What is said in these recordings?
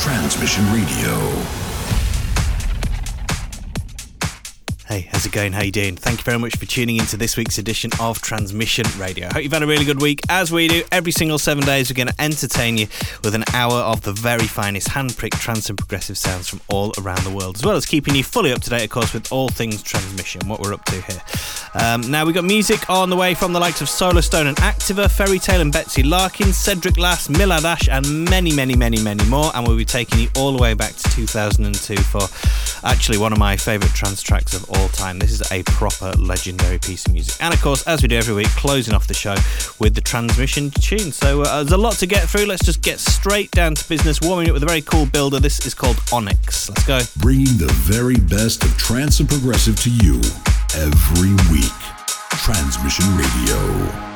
Transmission Radio. Hey, how's it going? How you doing? Thank you very much for tuning into this week's edition of Transmission Radio. Hope you've had a really good week. As we do every single seven days, we're going to entertain you with an hour of the very finest hand-picked trance and progressive sounds from all around the world, as well as keeping you fully up to date, of course, with all things transmission, what we're up to here. Um, now, we've got music on the way from the likes of Solarstone and Activa, Ferry Tayle and Betsie Larkin, Cedric Lass, Milad Ash, and many, many, many, many more. And we'll be taking you all the way back to 2002 for actually one of my favourite trance tracks of all time. This is a proper legendary piece of music. And of course, as we do every week, closing off the show with the transmission tune. So uh, there's a lot to get through. Let's just get straight down to business, warming up with a very cool builder. This is called Onyx. Let's go. Bringing the very best of trance and progressive to you every week. Transmission Radio.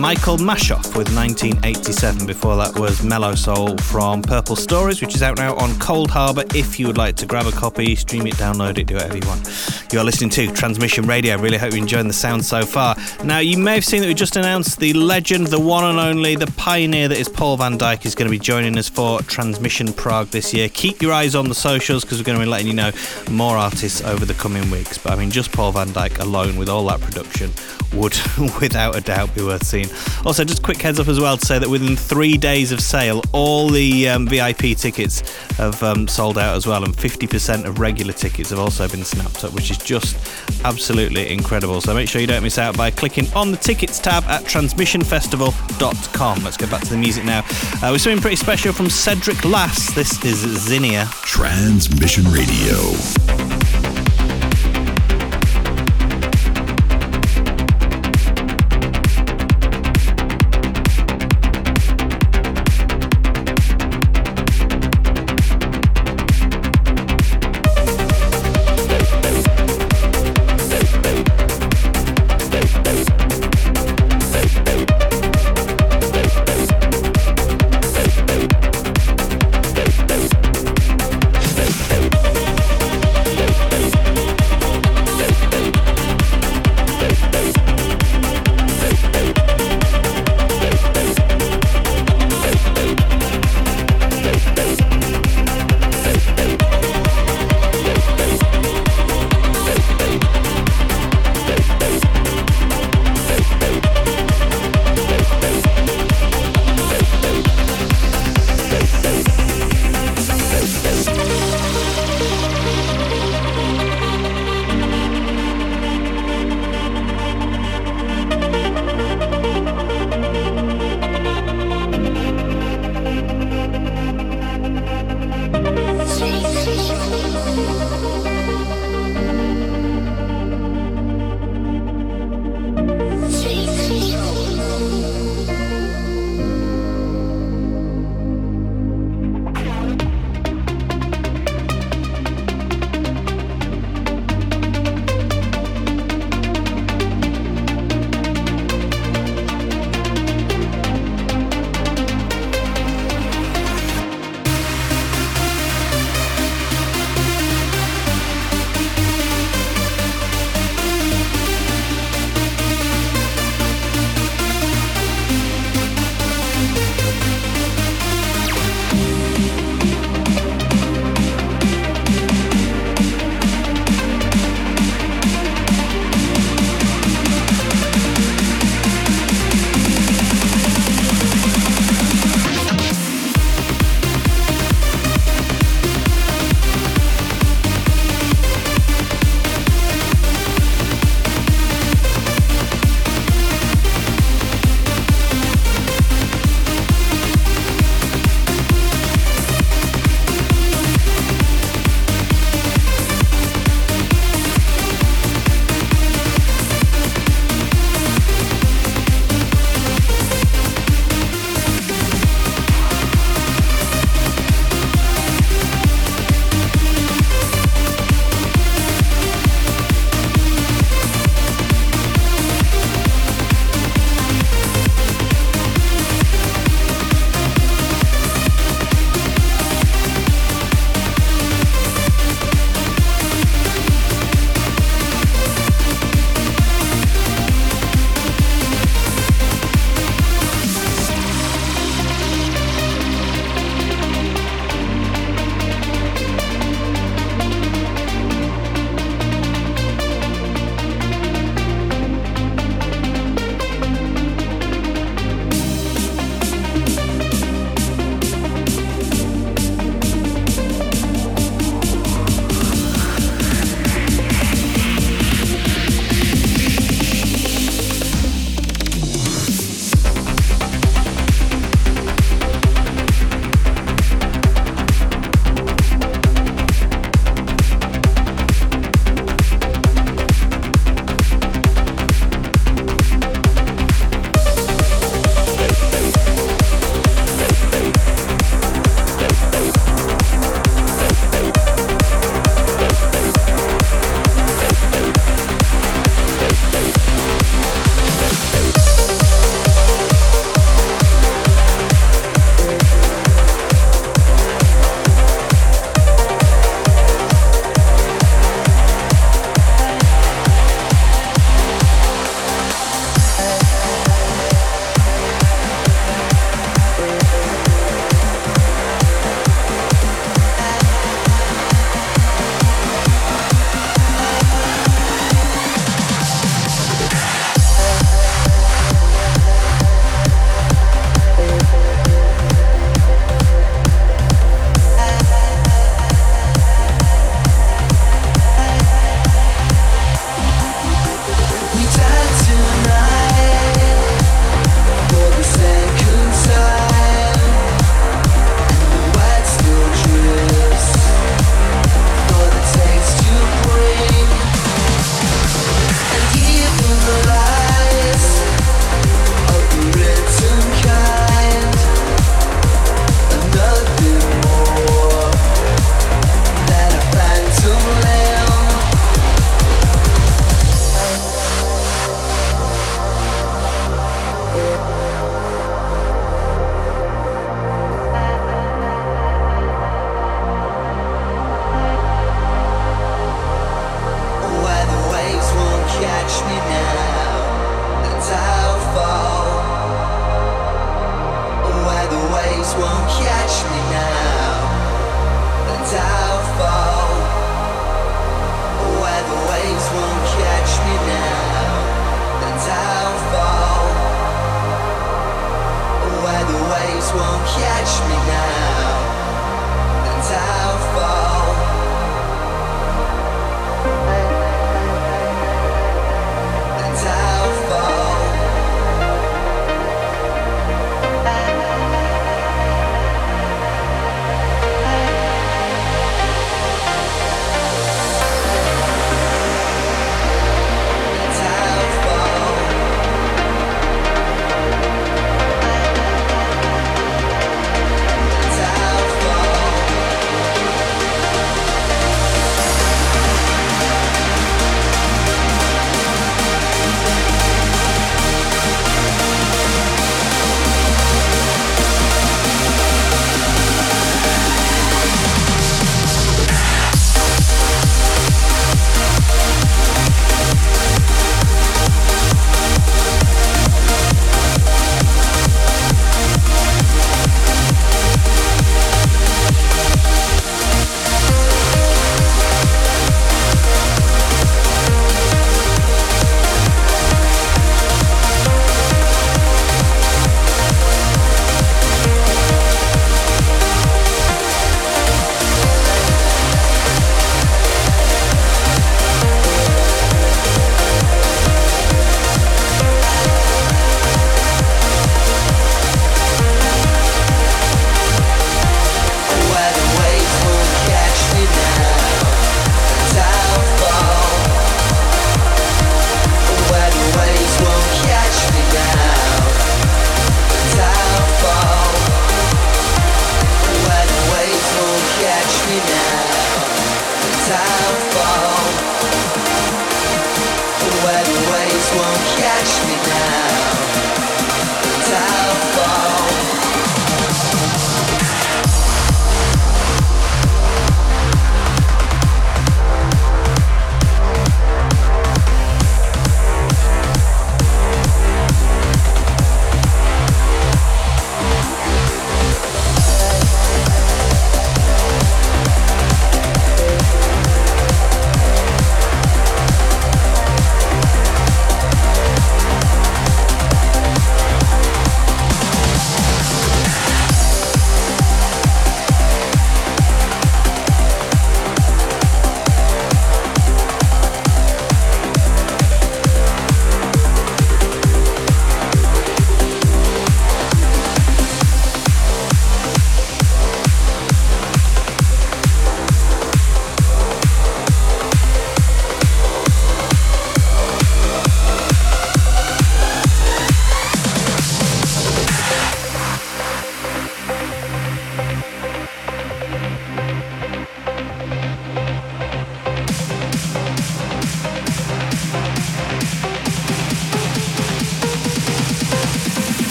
Michael Mashov with 1987. Before that was Melosoul from Purple Stories, which is out now on Coldharbour. If you would like to grab a copy, stream it, download it, do whatever you want. You're listening to Transmission Radio. Really hope you're enjoying the sound so far. Now, you may have seen that we just announced the legend, the one and only, the pioneer that is Paul van Dyk is going to be joining us for Transmission Prague this year. Keep your eyes on the socials because we're going to be letting you know more artists over the coming weeks. But I mean, just Paul van Dyk alone with all that production would without a doubt be worth seeing. Also, just quick heads up as well to say that within three days of sale, all the um, VIP tickets have um, sold out as well, and 50% of regular tickets have also been snapped up, which is just absolutely incredible. So make sure you don't miss out by clicking on the tickets tab at transmissionfestival.com. Let's get back to the music now. Uh, we're something pretty special from Cedric Lass. This is Zinnia. Transmission Radio.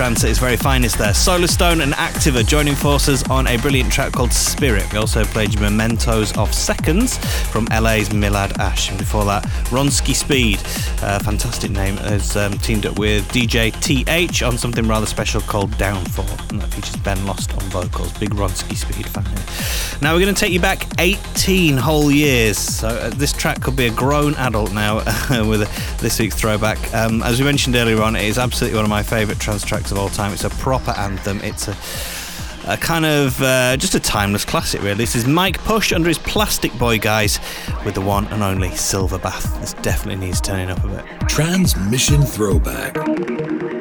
Trance at its very finest there. Solarstone and Activa joining forces on a brilliant track called Spirit. We also played Mementos of Seconds from LA's Milad Ash. And before that, Ronski Speed, uh, fantastic name, has um, teamed up with DJ TH on something rather special called Downfall. And that features Ben Lost vocals. Big Ronski Speed fan here. Now we're going to take you back 18 whole years. So uh, this track could be a grown adult now with a, this week's throwback. Um, as we mentioned earlier on, it is absolutely one of my favourite trance tracks of all time. It's a proper anthem. It's a a kind of uh, just a timeless classic, really. This is Mike Push under his Plastic Boy guise with the one and only Silver Bath. This definitely needs turning up a bit. Transmission Throwback.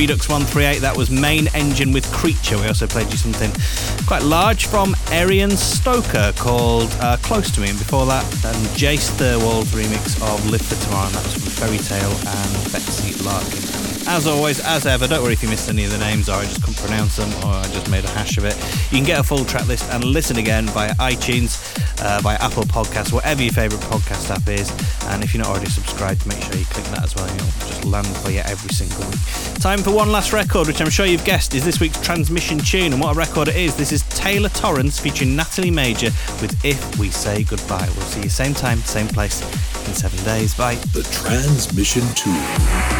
Redux 138. That was Main Engine with Creature. We also played you something quite large from Eryon Stoker called uh, Close to Me. And before that, um, Jase Thirlwell's remix of Live for Tomorrow. And that was from Ferry Tayle and Betsie Larkin. As always, as ever, don't worry if you missed any of the names or I just couldn't pronounce them or I just made a hash of it. You can get a full track list and listen again via iTunes, uh, via Apple Podcasts, whatever your favourite podcast app is. And if you're not already subscribed, make sure you click that as well. You'll just land for you every single week. Time for one last record, which I'm sure you've guessed is this week's transmission tune. And what a record it is. This is Taylor Torrence featuring Natalie Major with If We Say Goodbye. We'll see you same time, same place in seven days. Bye. The transmission tune.